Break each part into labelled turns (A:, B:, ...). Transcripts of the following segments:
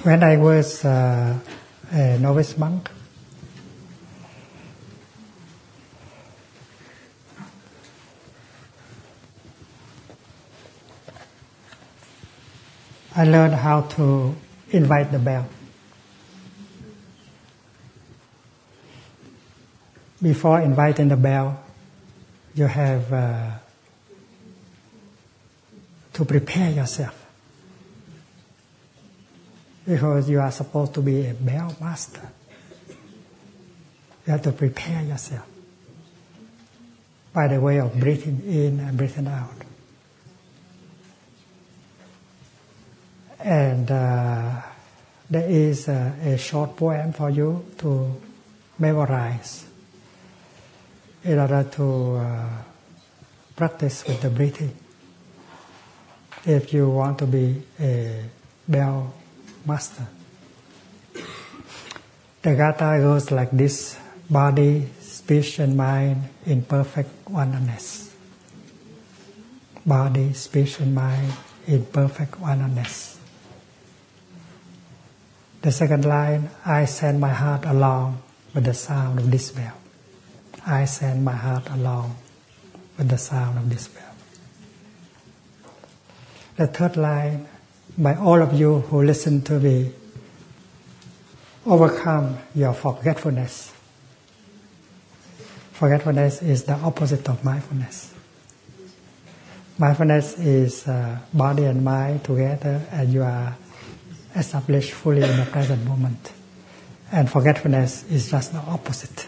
A: When I was uh, a novice monk, I learned how to invite the bell. Before inviting the bell, you have uh, to prepare yourself. Because you are supposed to be a bell master. You have to prepare yourself by the way of breathing in and breathing out. And uh, there is a, a, short poem for you to memorize in order to uh, practice with the breathing. If you want to be a bell master. The gatha goes like this body, speech, and mind in perfect oneness. Body, speech, and mind in perfect oneness. The second line, I send my heart along with the sound of this bell. I send my heart along with the sound of this bell. The third line, by all of you who listen to me, overcome your forgetfulness. Forgetfulness is the opposite of mindfulness. Mindfulness is uh, body and mind together, and you are established fully in the present moment. And forgetfulness is just the opposite.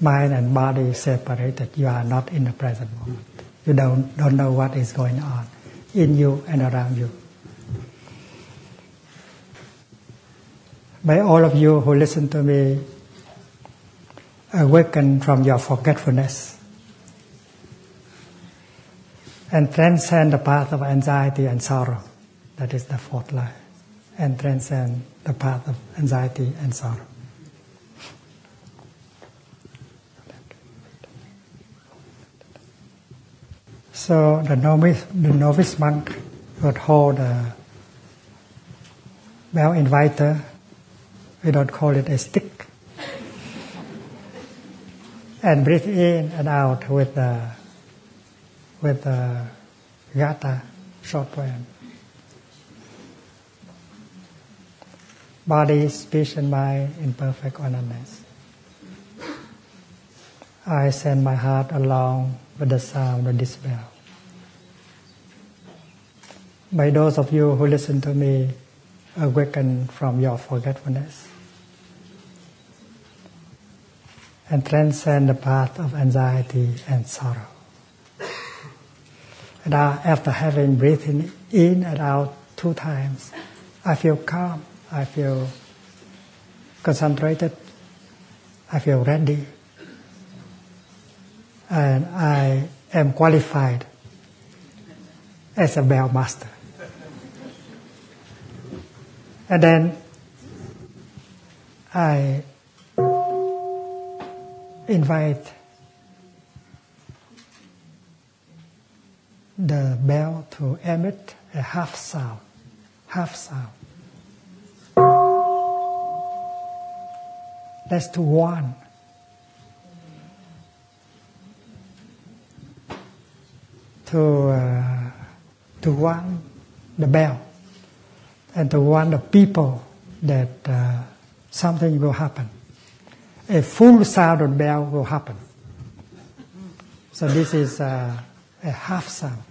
A: Mind and body separated. You are not in the present moment. You don't, don't know what is going on in you and around you. May all of you who listen to me awaken from your forgetfulness and transcend the path of anxiety and sorrow. That is the fourth line and transcend the path of anxiety and sorrow. So the novice, the novice monk would hold a bell inviter. We don't call it a stick. And breathe in and out with the with the gatha short poem. body, speech, and mind in perfect oneness. I send my heart along with the sound of this bell. May those of you who listen to me, awaken from your forgetfulness and transcend the path of anxiety and sorrow. And after having breathed in and out two times, I feel calm I feel concentrated, I feel ready, and I am qualified as a bell master. And then I invite the bell to emit a half sound, half sound. That's to one. To uh, to one the bell, and to one the people that uh, something will happen. A full sound bell will happen. So this is uh, a half sound.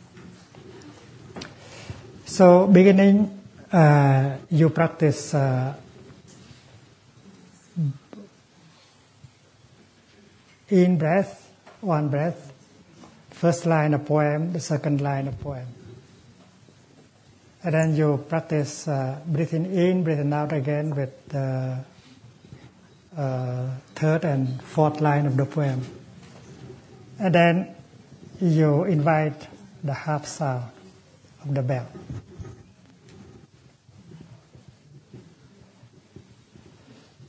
A: So beginning, uh, you practice uh, in breath, one breath, first line of poem, the second line of poem. And then you practice uh, breathing in, breathing out again with the uh, third and fourth line of the poem. And then you invite the half sound of the bell.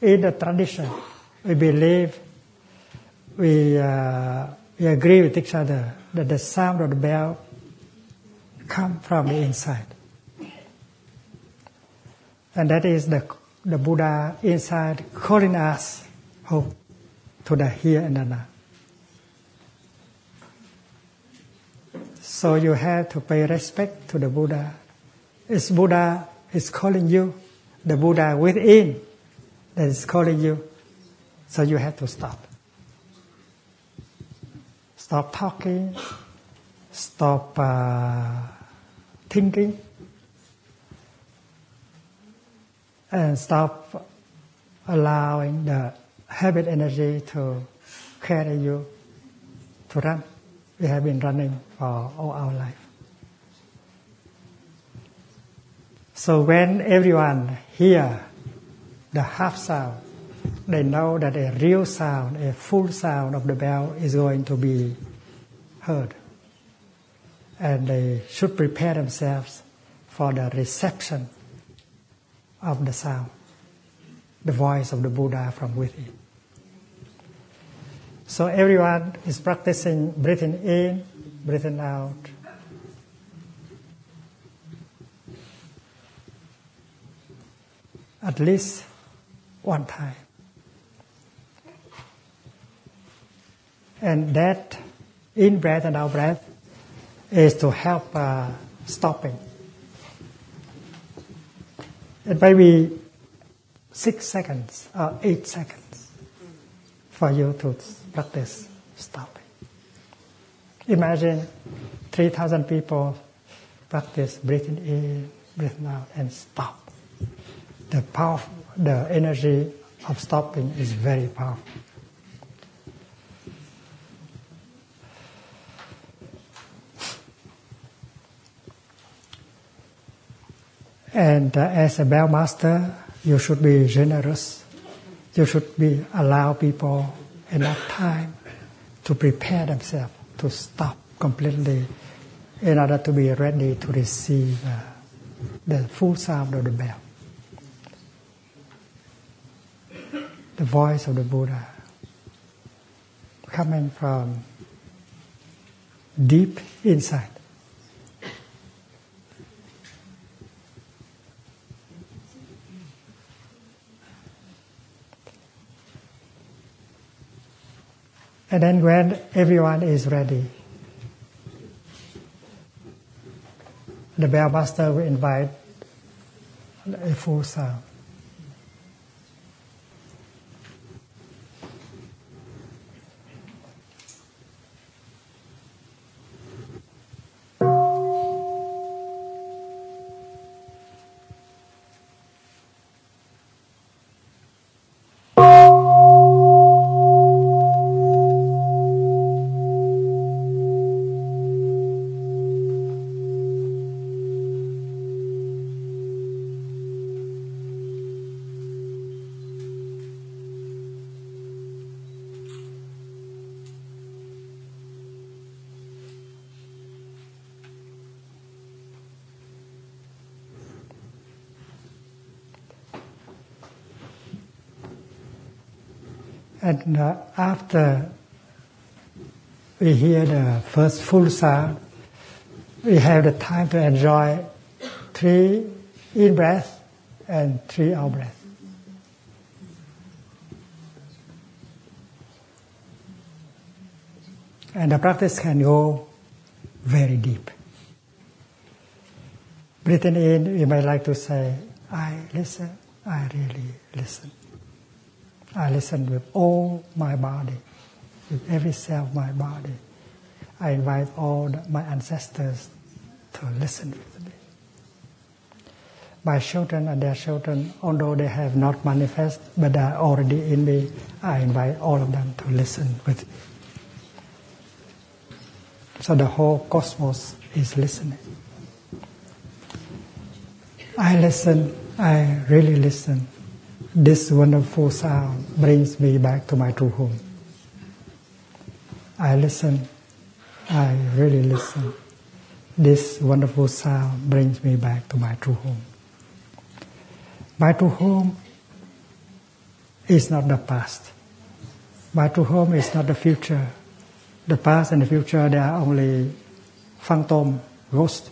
A: In the tradition, we believe we, uh, we agree with each other that the sound of the bell come from the inside. And that is the, the Buddha inside calling us home to the here and the now. So you have to pay respect to the Buddha. It's Buddha is calling you, the Buddha within that is calling you. So you have to stop. Stop talking, stop uh, thinking, and stop allowing the habit energy to carry you to run. We have been running for all our life. So when everyone hear the half sound, they know that a real sound, a full sound of the bell is going to be heard. And they should prepare themselves for the reception of the sound, the voice of the Buddha from within. So everyone is practicing breathing in, breathing out. At least one time. And that in breath and out breath is to help uh, stopping. It may be six seconds or eight seconds for you to practice stopping. Imagine 3,000 people practice breathing in, breathing out, and stop. The power, the energy of stopping is very powerful. And uh, as a bell master, you should be generous. You should be allow people enough time to prepare themselves to stop completely in order to be ready to receive uh, the full sound of the bell. The voice of the Buddha coming from deep inside. And then when everyone is ready, the bell master will invite a full sound. And uh, after we hear the first full sound, we have the time to enjoy three in breath and three out breath. And the practice can go very deep. Breathing in, you might like to say, I listen, I really listen. I listen with all my body, with every cell of my body. I invite all the, my ancestors to listen with me. My children and their children, although they have not manifest, but they are already in me, I invite all of them to listen with me. So the whole cosmos is listening. I listen, I really listen this wonderful sound brings me back to my true home. I listen, I really listen. This wonderful sound brings me back to my true home. My true home is not the past. My true home is not the future. The past and the future, they are only phantom, ghost.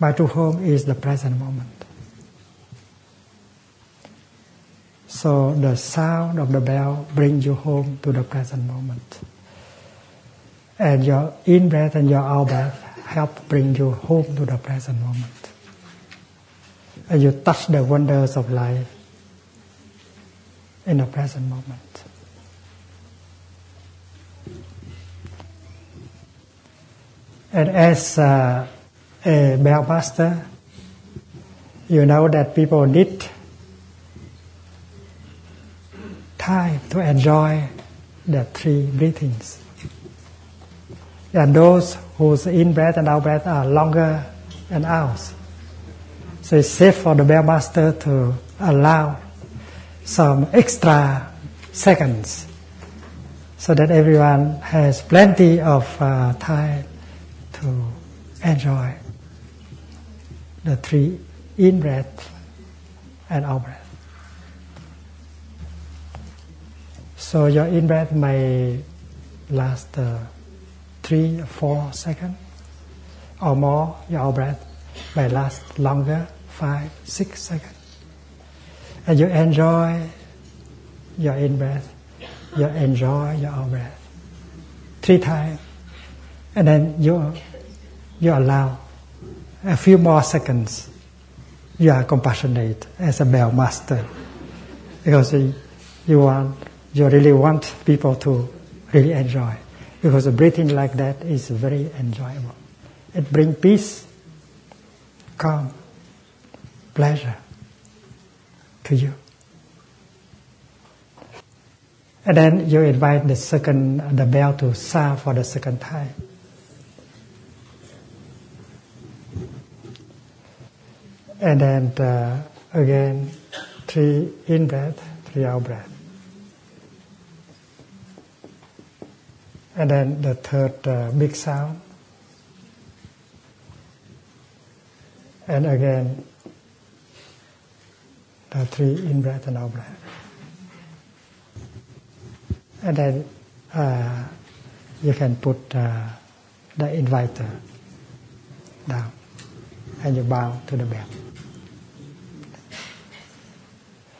A: My true home is the present moment. So the sound of the bell brings you home to the present moment. And your in breath and your out breath help bring you home to the present moment. And you touch the wonders of life in the present moment. And as uh, a bell master, you know that people need time to enjoy the three breathings. And those whose in breath and out breath are longer than ours. So it's safe for the bell master to allow some extra seconds so that everyone has plenty of uh, time to enjoy the three in breath and out breath. So your in breath may last uh, three, four seconds or more. Your out breath may last longer, five, six seconds. And you enjoy your in breath, you enjoy your out breath three times, and then you you allow a few more seconds. You are compassionate as a bell master because you want you really want people to really enjoy because breathing like that is very enjoyable. It brings peace, calm, pleasure to you. And then you invite the second, the bell to sound for the second time. And then uh, again, three in breath, three out breath. And then the third uh, big sound. And again, the three in breath and out breath. And then uh, you can put uh, the inviter down and you bow to the bell.